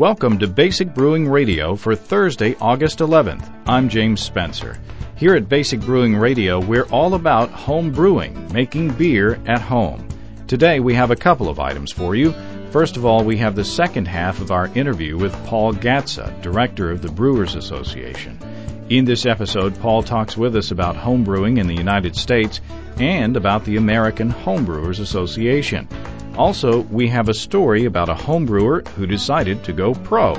Welcome to Basic Brewing Radio for Thursday, August 11th. I'm James Spencer. Here at Basic Brewing Radio, we're all about home brewing, making beer at home. Today we have a couple of items for you. First of all, we have the second half of our interview with Paul Gatza, Director of the Brewers Association. In this episode, Paul talks with us about homebrewing in the United States and about the American Homebrewers Association. Also, we have a story about a homebrewer who decided to go pro.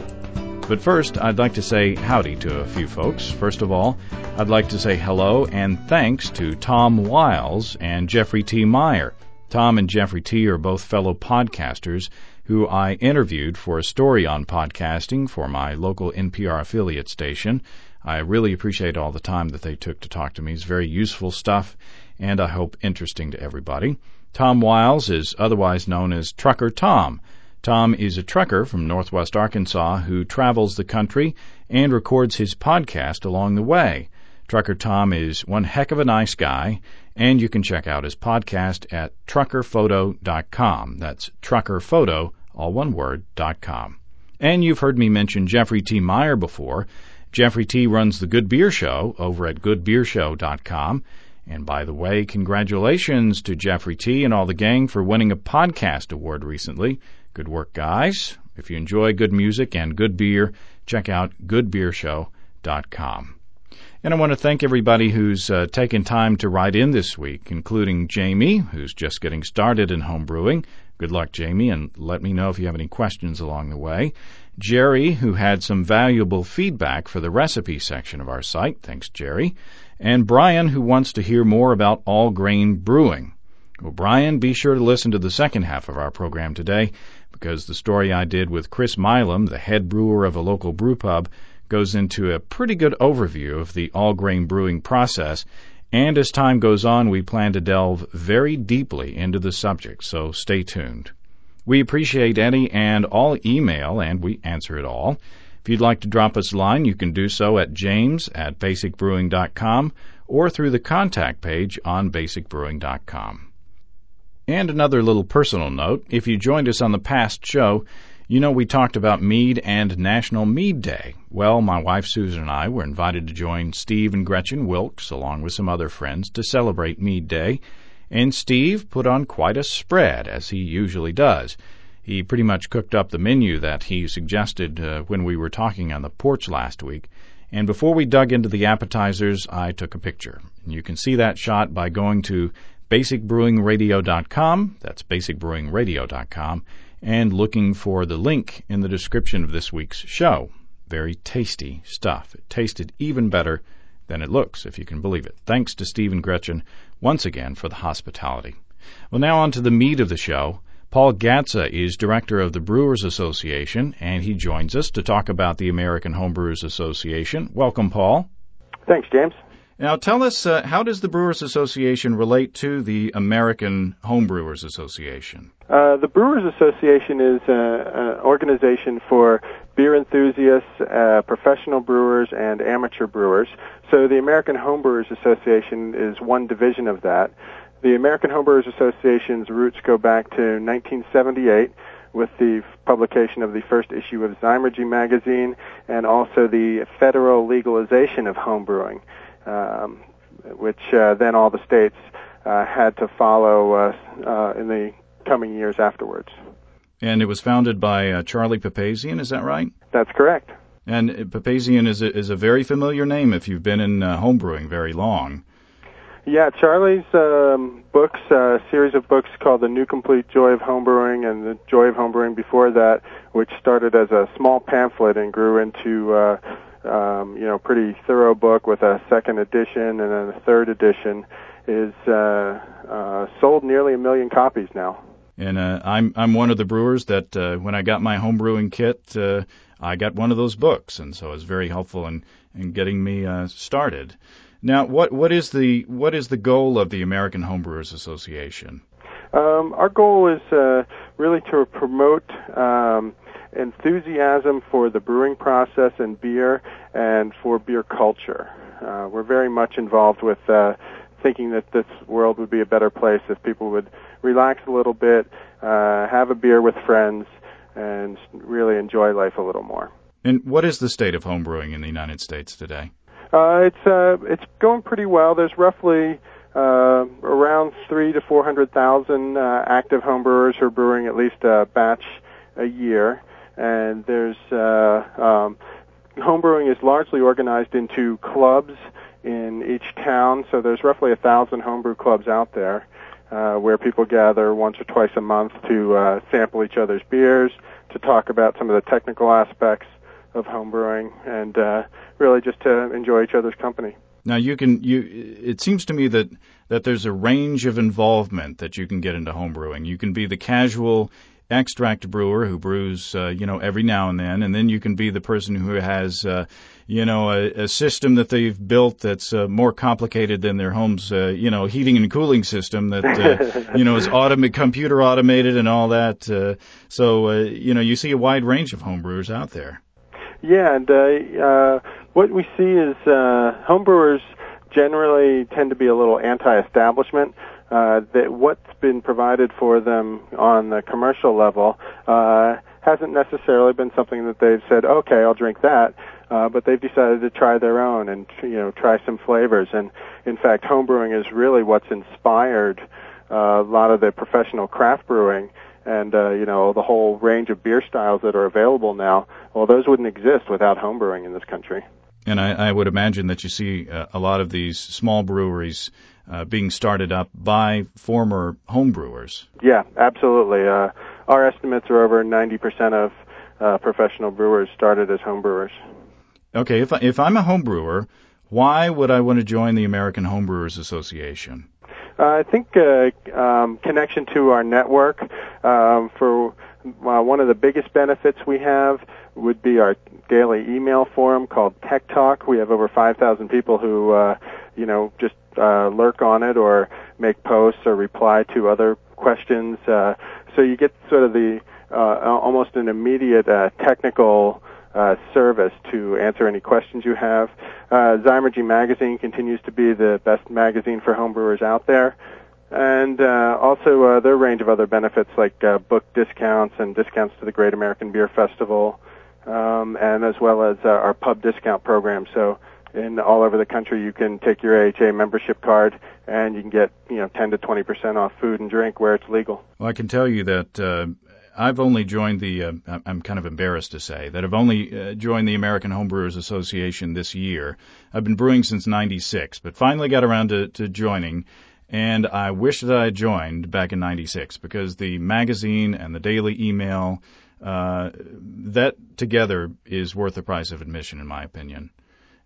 But first, I'd like to say howdy to a few folks. First of all, I'd like to say hello and thanks to Tom Wiles and Jeffrey T. Meyer. Tom and Jeffrey T. are both fellow podcasters who I interviewed for a story on podcasting for my local NPR affiliate station. I really appreciate all the time that they took to talk to me. It's very useful stuff, and I hope interesting to everybody. Tom Wiles is otherwise known as Trucker Tom. Tom is a trucker from northwest Arkansas who travels the country and records his podcast along the way. Trucker Tom is one heck of a nice guy, and you can check out his podcast at truckerphoto.com. That's truckerphoto, all one word, dot com. And you've heard me mention Jeffrey T. Meyer before. Jeffrey T. runs the Good Beer Show over at goodbeershow.com. And by the way, congratulations to Jeffrey T. and all the gang for winning a podcast award recently. Good work, guys. If you enjoy good music and good beer, check out goodbeershow.com. And I want to thank everybody who's uh, taken time to write in this week, including Jamie, who's just getting started in homebrewing. Good luck, Jamie, and let me know if you have any questions along the way. Jerry, who had some valuable feedback for the recipe section of our site. Thanks, Jerry. And Brian, who wants to hear more about all grain brewing. Well, Brian, be sure to listen to the second half of our program today because the story I did with Chris Milam, the head brewer of a local brew pub, goes into a pretty good overview of the all grain brewing process. And as time goes on, we plan to delve very deeply into the subject, so stay tuned. We appreciate any and all email, and we answer it all. If you'd like to drop us a line, you can do so at james at basicbrewing.com or through the contact page on basicbrewing.com. And another little personal note if you joined us on the past show, you know we talked about mead and National Mead Day. Well, my wife Susan and I were invited to join Steve and Gretchen Wilkes, along with some other friends, to celebrate Mead Day and Steve put on quite a spread, as he usually does. He pretty much cooked up the menu that he suggested uh, when we were talking on the porch last week. And before we dug into the appetizers, I took a picture. And you can see that shot by going to basicbrewingradio.com, that's basicbrewingradio.com, and looking for the link in the description of this week's show. Very tasty stuff. It tasted even better than it looks, if you can believe it. Thanks to Steve and Gretchen once again for the hospitality. Well, now on to the meat of the show. Paul Gatza is director of the Brewers Association, and he joins us to talk about the American Homebrewers Association. Welcome, Paul. Thanks, James. Now, tell us uh, how does the Brewers Association relate to the American Homebrewers Association? Uh, the Brewers Association is uh, an organization for beer enthusiasts, uh, professional brewers, and amateur brewers. So the American Homebrewers Association is one division of that. The American Homebrewers Association's roots go back to 1978 with the publication of the first issue of Zymurgy magazine and also the federal legalization of homebrewing, um, which uh, then all the states uh, had to follow uh, uh in the coming years afterwards. And it was founded by uh, Charlie Papazian, is that right? That's correct. And Papazian is a, is a very familiar name if you've been in uh, homebrewing very long. Yeah, Charlie's um, books, a uh, series of books called The New Complete Joy of Homebrewing and The Joy of Homebrewing before that, which started as a small pamphlet and grew into uh, um, you know pretty thorough book with a second edition and then a third edition, is uh, uh, sold nearly a million copies now. And uh, I'm I'm one of the brewers that uh, when I got my home brewing kit, uh, I got one of those books, and so it was very helpful in in getting me uh, started. Now, what what is the what is the goal of the American Homebrewers Association? Um, our goal is uh, really to promote um, enthusiasm for the brewing process and beer, and for beer culture. Uh, we're very much involved with uh, thinking that this world would be a better place if people would relax a little bit, uh, have a beer with friends, and really enjoy life a little more. And what is the state of homebrewing in the United States today? Uh, it's uh, it's going pretty well. There's roughly uh, around three to four hundred thousand uh, active homebrewers who are brewing at least a batch a year, and there's uh, um, homebrewing is largely organized into clubs in each town. So there's roughly a thousand homebrew clubs out there. Uh, where people gather once or twice a month to uh, sample each other's beers, to talk about some of the technical aspects of homebrewing, and uh, really just to enjoy each other's company. Now you can you it seems to me that that there's a range of involvement that you can get into homebrewing. You can be the casual extract brewer who brews, uh, you know, every now and then, and then you can be the person who has, uh, you know, a, a system that they've built that's uh, more complicated than their home's, uh, you know, heating and cooling system that, uh, you know, is automated, computer automated and all that. Uh, so, uh, you know, you see a wide range of homebrewers out there. Yeah, and uh, uh, what we see is uh, homebrewers generally tend to be a little anti-establishment uh, that what's been provided for them on the commercial level uh, hasn't necessarily been something that they've said, okay, I'll drink that. Uh, but they've decided to try their own and you know try some flavors. And in fact, homebrewing is really what's inspired uh, a lot of the professional craft brewing and uh, you know the whole range of beer styles that are available now. Well, those wouldn't exist without homebrewing in this country. And I, I would imagine that you see uh, a lot of these small breweries uh, being started up by former homebrewers. Yeah, absolutely. Uh, our estimates are over 90% of uh, professional brewers started as homebrewers. Okay, if I, if I'm a homebrewer, why would I want to join the American Homebrewers Association? Uh, I think uh, um, connection to our network um, for uh, one of the biggest benefits we have would be our daily email forum called Tech Talk. We have over 5,000 people who, uh, you know, just uh, lurk on it or make posts or reply to other questions. Uh, so you get sort of the uh, almost an immediate uh, technical uh, service to answer any questions you have. Uh, Zymurgy Magazine continues to be the best magazine for homebrewers out there. And uh, also uh, their range of other benefits like uh, book discounts and discounts to the Great American Beer Festival, um, and as well as uh, our pub discount program. So in all over the country, you can take your AHA membership card and you can get you know 10 to 20 percent off food and drink where it's legal. Well, I can tell you that uh, I've only joined the. Uh, I'm kind of embarrassed to say that I've only uh, joined the American Homebrewers Association this year. I've been brewing since '96, but finally got around to, to joining. And I wish that I had joined back in '96 because the magazine and the daily email, uh, that together is worth the price of admission, in my opinion.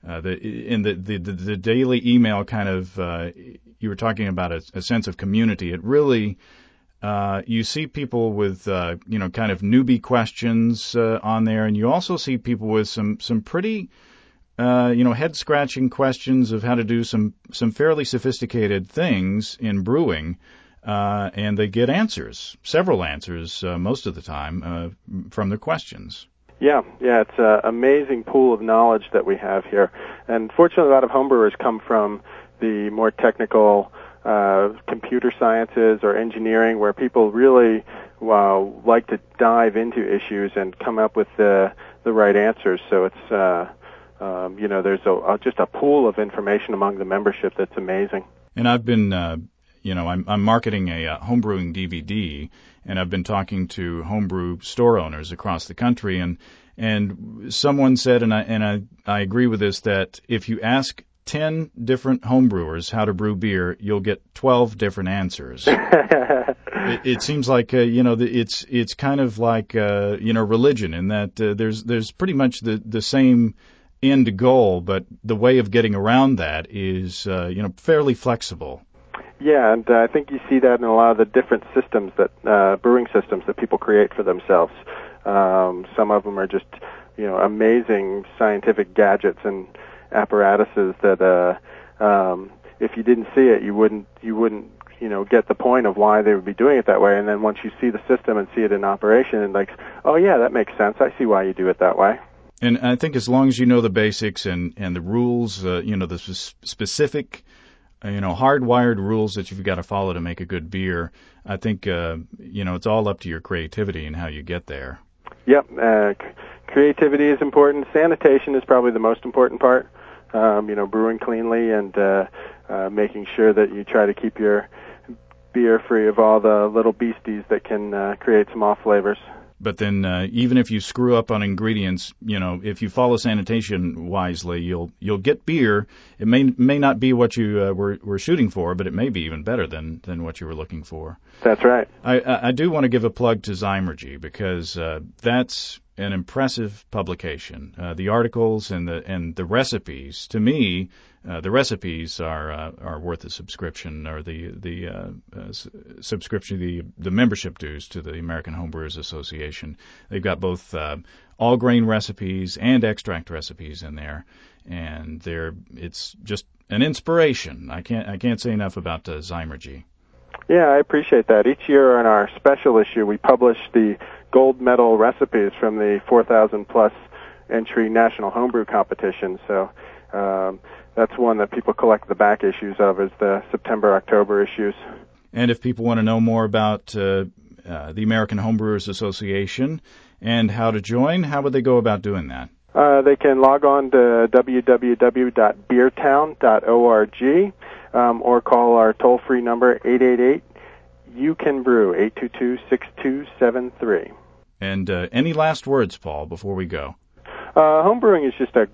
Uh, the in the, the the daily email kind of uh, you were talking about a, a sense of community. It really uh, you see people with uh, you know kind of newbie questions uh, on there, and you also see people with some some pretty uh, you know head scratching questions of how to do some some fairly sophisticated things in brewing. Uh, and they get answers, several answers uh, most of the time from their questions. Yeah, yeah, it's an amazing pool of knowledge that we have here. And fortunately, a lot of homebrewers come from the more technical uh, computer sciences or engineering, where people really uh, like to dive into issues and come up with the the right answers. So it's uh, um, you know there's a, a, just a pool of information among the membership that's amazing. And I've been uh, you know I'm, I'm marketing a uh, homebrewing DVD, and I've been talking to homebrew store owners across the country, and and someone said, and I and I I agree with this that if you ask 10 different homebrewers how to brew beer, you'll get 12 different answers. it, it, seems like, uh, you know, it's, it's kind of like, uh, you know, religion in that uh, there's, there's pretty much the, the same end goal, but the way of getting around that is, uh, you know, fairly flexible. Yeah, and uh, I think you see that in a lot of the different systems that, uh, brewing systems that people create for themselves. Um, some of them are just, you know, amazing scientific gadgets and, apparatuses that uh, um, if you didn't see it, you wouldn't you wouldn't you know get the point of why they would be doing it that way. And then once you see the system and see it in operation, and like, oh yeah, that makes sense. I see why you do it that way. And I think as long as you know the basics and and the rules, uh, you know the specific, uh, you know, hardwired rules that you've got to follow to make a good beer. I think uh, you know it's all up to your creativity and how you get there. Yep. Uh, creativity is important. Sanitation is probably the most important part. Um, you know, brewing cleanly and uh, uh, making sure that you try to keep your beer free of all the little beasties that can uh, create some off flavors. But then, uh, even if you screw up on ingredients, you know, if you follow sanitation wisely, you'll you'll get beer. It may may not be what you uh, were were shooting for, but it may be even better than than what you were looking for. That's right. I I, do want to give a plug to Zymurgy because uh, that's an impressive publication. Uh, the articles and the and the recipes, to me, uh, the recipes are uh, are worth a subscription or the the uh, uh, subscription the the membership dues to the American Homebrewers Association. They've got both uh, all grain recipes and extract recipes in there, and they're it's just an inspiration. I can't I can't say enough about uh, Zymurgy. Yeah, I appreciate that. Each year in our special issue, we publish the gold medal recipes from the 4,000 plus entry national homebrew competition. So um, that's one that people collect the back issues of, is the September October issues. And if people want to know more about uh, uh, the American Homebrewers Association and how to join, how would they go about doing that? Uh, they can log on to www.beertown.org um, or call our toll free number 888 you can brew 822 6273. And uh, any last words, Paul, before we go? Uh, homebrewing is just a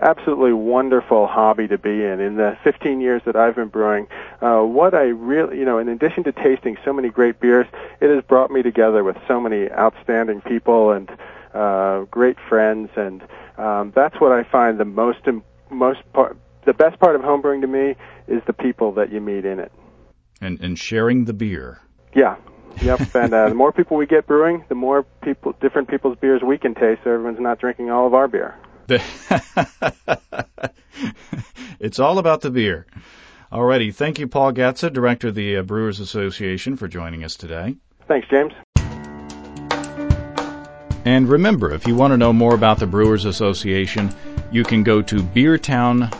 absolutely wonderful hobby to be in. In the 15 years that I've been brewing, uh, what I really, you know, in addition to tasting so many great beers, it has brought me together with so many outstanding people and uh, great friends, and um, that's what I find the most most part, the best part of homebrewing to me is the people that you meet in it. And and sharing the beer. Yeah. Yep. and uh, the more people we get brewing, the more people, different people's beers we can taste. So everyone's not drinking all of our beer. it's all about the beer. Alrighty, thank you, Paul Gatza, Director of the uh, Brewers Association, for joining us today. Thanks, James. And remember, if you want to know more about the Brewers Association, you can go to beertown.org.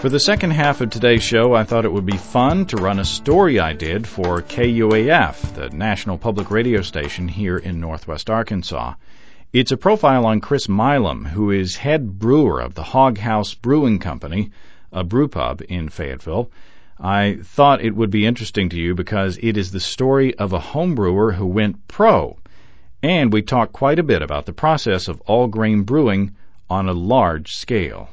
For the second half of today's show, I thought it would be fun to run a story I did for KUAF, the national public radio station here in northwest Arkansas. It's a profile on Chris Milam, who is head brewer of the Hog House Brewing Company, a brew pub in Fayetteville. I thought it would be interesting to you because it is the story of a home brewer who went pro. And we talk quite a bit about the process of all grain brewing on a large scale.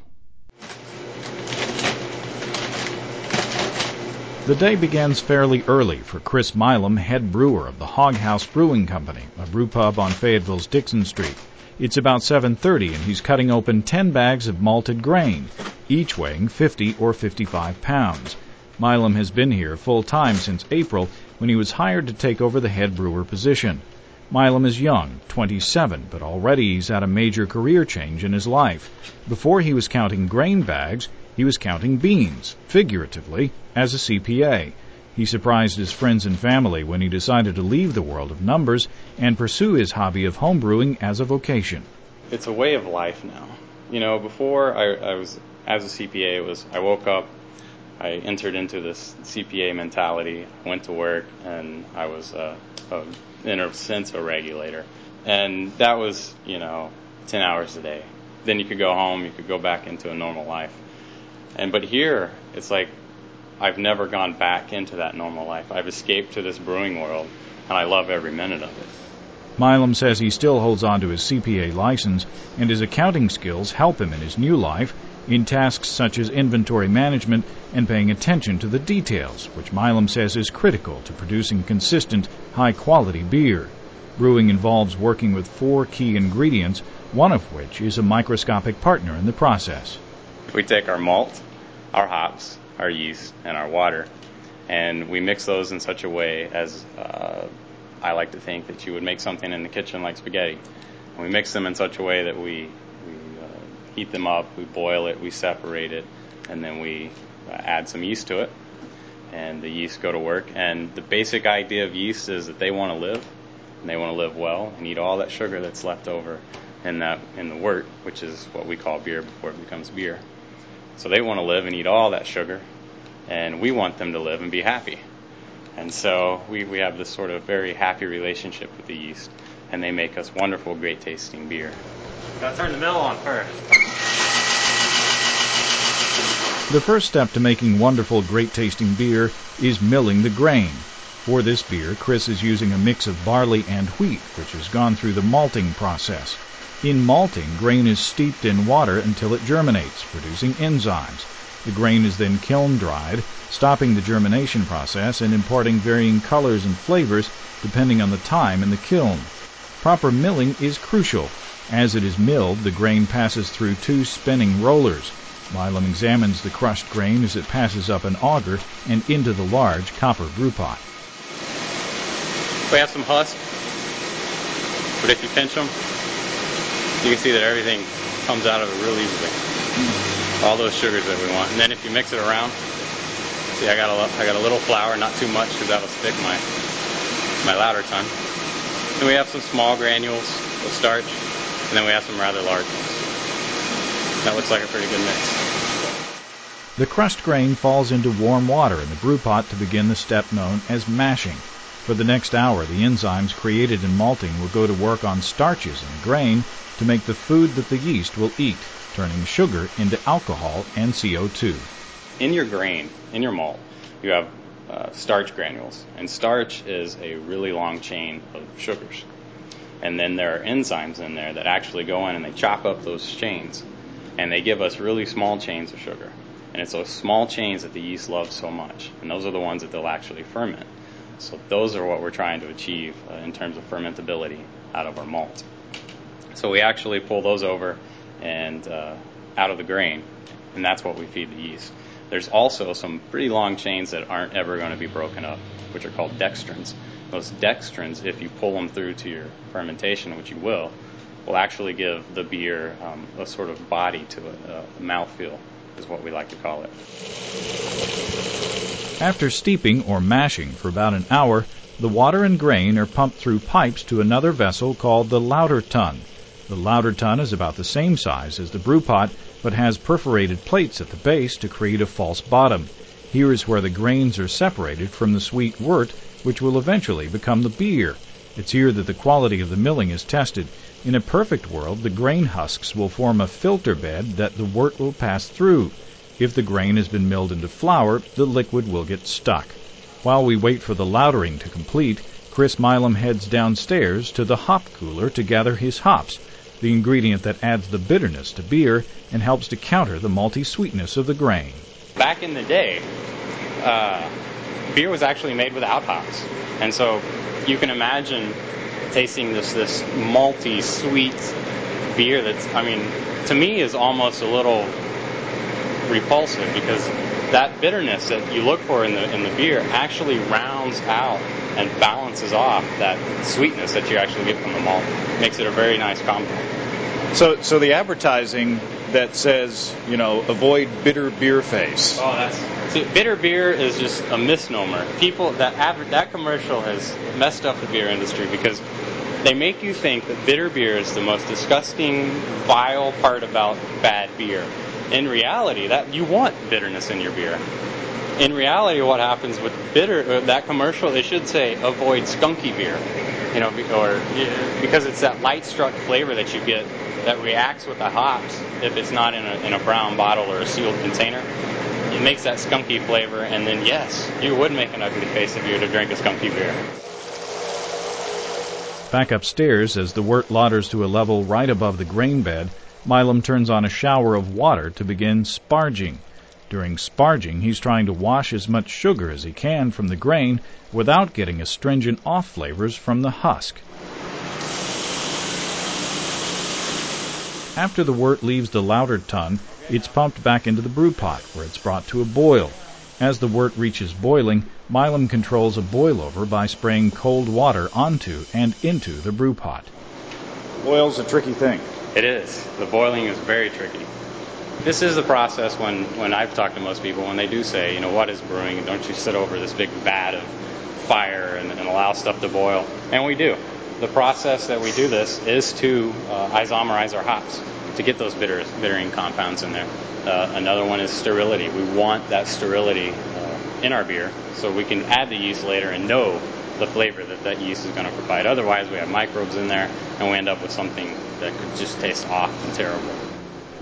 The day begins fairly early for Chris Milam, head brewer of the Hog House Brewing Company, a brew pub on Fayetteville's Dickson Street. It's about 7:30 and he's cutting open 10 bags of malted grain, each weighing 50 or 55 pounds. Milam has been here full time since April when he was hired to take over the head brewer position. Milam is young, 27, but already he's had a major career change in his life. Before he was counting grain bags, he was counting beans, figuratively, as a CPA. He surprised his friends and family when he decided to leave the world of numbers and pursue his hobby of homebrewing as a vocation. It's a way of life now. You know, before I, I was as a CPA, it was I woke up, I entered into this CPA mentality, went to work, and I was a, a in a sense a regulator, and that was you know ten hours a day. Then you could go home, you could go back into a normal life. And but here, it's like I've never gone back into that normal life. I've escaped to this brewing world, and I love every minute of it. Milam says he still holds on to his CPA license, and his accounting skills help him in his new life in tasks such as inventory management and paying attention to the details, which Milam says is critical to producing consistent, high quality beer. Brewing involves working with four key ingredients, one of which is a microscopic partner in the process. We take our malt, our hops, our yeast, and our water, and we mix those in such a way as uh, I like to think that you would make something in the kitchen like spaghetti. And we mix them in such a way that we, we uh, heat them up, we boil it, we separate it, and then we uh, add some yeast to it. And the yeast go to work. And the basic idea of yeast is that they want to live, and they want to live well, and eat all that sugar that's left over in that in the wort, which is what we call beer before it becomes beer. So they want to live and eat all that sugar, and we want them to live and be happy. And so we, we have this sort of very happy relationship with the yeast. and they make us wonderful, great tasting beer. Gotta turn the mill on first. The first step to making wonderful, great tasting beer is milling the grain. For this beer, Chris is using a mix of barley and wheat, which has gone through the malting process. In malting, grain is steeped in water until it germinates, producing enzymes. The grain is then kiln dried, stopping the germination process and imparting varying colors and flavors depending on the time in the kiln. Proper milling is crucial. As it is milled, the grain passes through two spinning rollers. Milam examines the crushed grain as it passes up an auger and into the large copper brewpot. We have some husk, but if you pinch them, you can see that everything comes out of it real easily. All those sugars that we want. And then if you mix it around, see I got a, I got a little flour, not too much because that'll stick my, my lauter tun. Then we have some small granules of starch, and then we have some rather large ones. That looks like a pretty good mix. The crushed grain falls into warm water in the brew pot to begin the step known as mashing. For the next hour, the enzymes created in malting will go to work on starches the grain to make the food that the yeast will eat, turning sugar into alcohol and CO2. In your grain, in your malt, you have uh, starch granules, and starch is a really long chain of sugars. And then there are enzymes in there that actually go in and they chop up those chains, and they give us really small chains of sugar. And it's those small chains that the yeast loves so much, and those are the ones that they'll actually ferment. So those are what we're trying to achieve uh, in terms of fermentability out of our malt. So we actually pull those over and uh, out of the grain, and that's what we feed the yeast. There's also some pretty long chains that aren't ever going to be broken up, which are called dextrins. Those dextrins, if you pull them through to your fermentation, which you will, will actually give the beer um, a sort of body to it, a mouthfeel, is what we like to call it. After steeping or mashing for about an hour, the water and grain are pumped through pipes to another vessel called the lauter tun. The lauter tun is about the same size as the brew pot, but has perforated plates at the base to create a false bottom. Here is where the grains are separated from the sweet wort, which will eventually become the beer. It's here that the quality of the milling is tested. In a perfect world, the grain husks will form a filter bed that the wort will pass through. If the grain has been milled into flour, the liquid will get stuck. While we wait for the lautering to complete, Chris Milam heads downstairs to the hop cooler to gather his hops, the ingredient that adds the bitterness to beer and helps to counter the malty sweetness of the grain. Back in the day, uh, beer was actually made without hops, and so you can imagine tasting this this malty, sweet beer. That's, I mean, to me is almost a little repulsive because that bitterness that you look for in the in the beer actually rounds out and balances off that sweetness that you actually get from the malt. Makes it a very nice combo. So, so the advertising that says, you know, avoid bitter beer face. Oh, that's see, bitter beer is just a misnomer. People that that commercial has messed up the beer industry because they make you think that bitter beer is the most disgusting, vile part about bad beer in reality, that you want bitterness in your beer. In reality, what happens with bitter uh, that commercial, it should say avoid skunky beer, you know, or because it's that light struck flavor that you get that reacts with the hops if it's not in a, in a brown bottle or a sealed container. It makes that skunky flavor, and then yes, you would make an ugly face if you were to drink a skunky beer. Back upstairs, as the wort lauters to a level right above the grain bed, Milam turns on a shower of water to begin sparging. During sparging, he's trying to wash as much sugar as he can from the grain without getting astringent off flavors from the husk. After the wort leaves the lauter tun, it's pumped back into the brew pot, where it's brought to a boil. As the wort reaches boiling, Milam controls a boilover by spraying cold water onto and into the brew pot. Boil's a tricky thing. It is. The boiling is very tricky. This is the process when, when I've talked to most people, when they do say, you know, what is brewing? Don't you sit over this big vat of fire and, and allow stuff to boil? And we do. The process that we do this is to uh, isomerize our hops to get those bitter, bittering compounds in there. Uh, another one is sterility. We want that sterility uh, in our beer so we can add the yeast later and know the flavor that that yeast is going to provide. Otherwise, we have microbes in there, and we end up with something that could just taste off and terrible.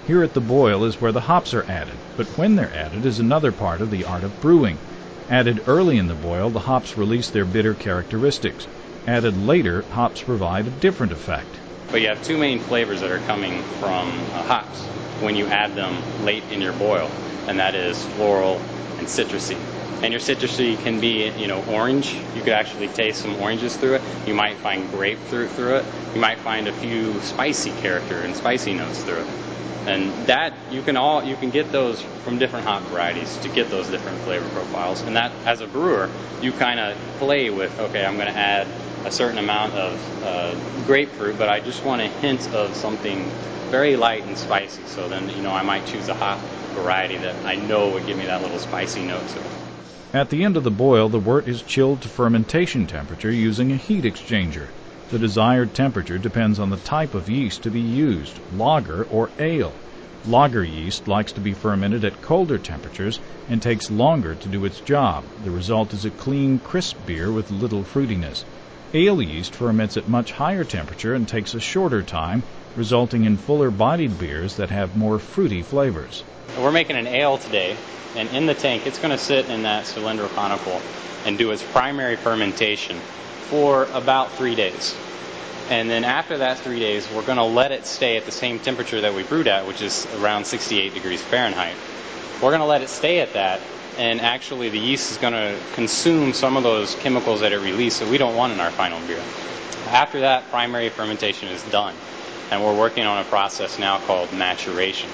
Here at the boil is where the hops are added, but when they're added is another part of the art of brewing. Added early in the boil, the hops release their bitter characteristics. Added later, hops provide a different effect. But you have two main flavors that are coming from uh, hops when you add them late in your boil, and that is floral and citrusy. And your citrusy can be, you know, orange. You could actually taste some oranges through it. You might find grapefruit through it. You might find a few spicy character and spicy notes through it and that you can all you can get those from different hop varieties to get those different flavor profiles and that as a brewer you kind of play with okay i'm going to add a certain amount of uh, grapefruit but i just want a hint of something very light and spicy so then you know i might choose a hop variety that i know would give me that little spicy note to it at the end of the boil the wort is chilled to fermentation temperature using a heat exchanger the desired temperature depends on the type of yeast to be used, lager or ale. Lager yeast likes to be fermented at colder temperatures and takes longer to do its job. The result is a clean, crisp beer with little fruitiness. Ale yeast ferments at much higher temperature and takes a shorter time, resulting in fuller bodied beers that have more fruity flavors. We're making an ale today, and in the tank, it's going to sit in that cylindroconical and do its primary fermentation for about three days. And then after that three days, we're going to let it stay at the same temperature that we brewed at, which is around 68 degrees Fahrenheit. We're going to let it stay at that, and actually the yeast is going to consume some of those chemicals that it released that we don't want in our final beer. After that, primary fermentation is done, and we're working on a process now called maturation.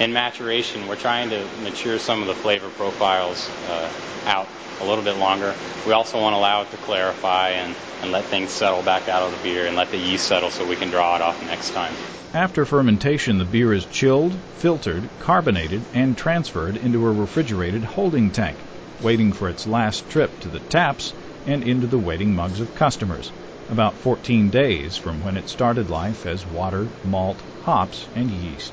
In maturation, we're trying to mature some of the flavor profiles uh, out a little bit longer. We also want to allow it to clarify and, and let things settle back out of the beer and let the yeast settle so we can draw it off next time. After fermentation, the beer is chilled, filtered, carbonated, and transferred into a refrigerated holding tank, waiting for its last trip to the taps and into the waiting mugs of customers, about 14 days from when it started life as water, malt, hops, and yeast.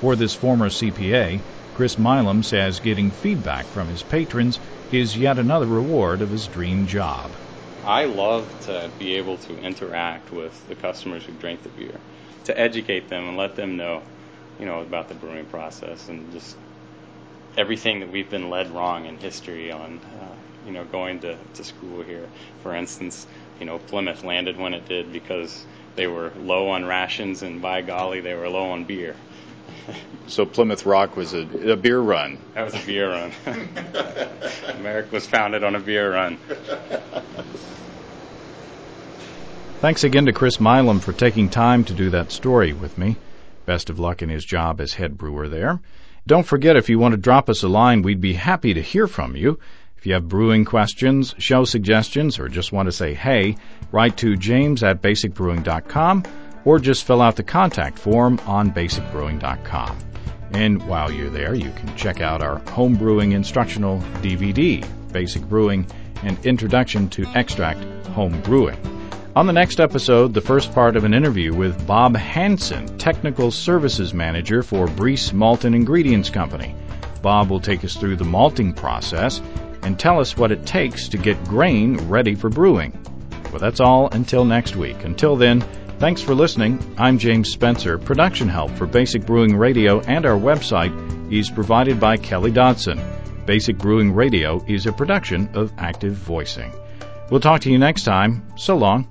For this former CPA, Chris Milam says getting feedback from his patrons is yet another reward of his dream job. I love to be able to interact with the customers who drink the beer, to educate them and let them know, you know, about the brewing process and just everything that we've been led wrong in history on, uh, you know, going to, to school here. For instance, you know, Plymouth landed when it did because they were low on rations and by golly, they were low on beer. So Plymouth Rock was a, a beer run. That was a beer run. America was founded on a beer run. Thanks again to Chris Milam for taking time to do that story with me. Best of luck in his job as head brewer there. Don't forget, if you want to drop us a line, we'd be happy to hear from you. If you have brewing questions, show suggestions, or just want to say hey, write to james at basicbrewing.com or just fill out the contact form on basicbrewing.com. And while you're there, you can check out our homebrewing instructional DVD, Basic Brewing and Introduction to Extract Home Brewing. On the next episode, the first part of an interview with Bob Hanson, Technical Services Manager for Briess Malt and Ingredients Company. Bob will take us through the malting process and tell us what it takes to get grain ready for brewing. Well, that's all until next week. Until then, Thanks for listening. I'm James Spencer. Production help for Basic Brewing Radio and our website is provided by Kelly Dodson. Basic Brewing Radio is a production of Active Voicing. We'll talk to you next time. So long.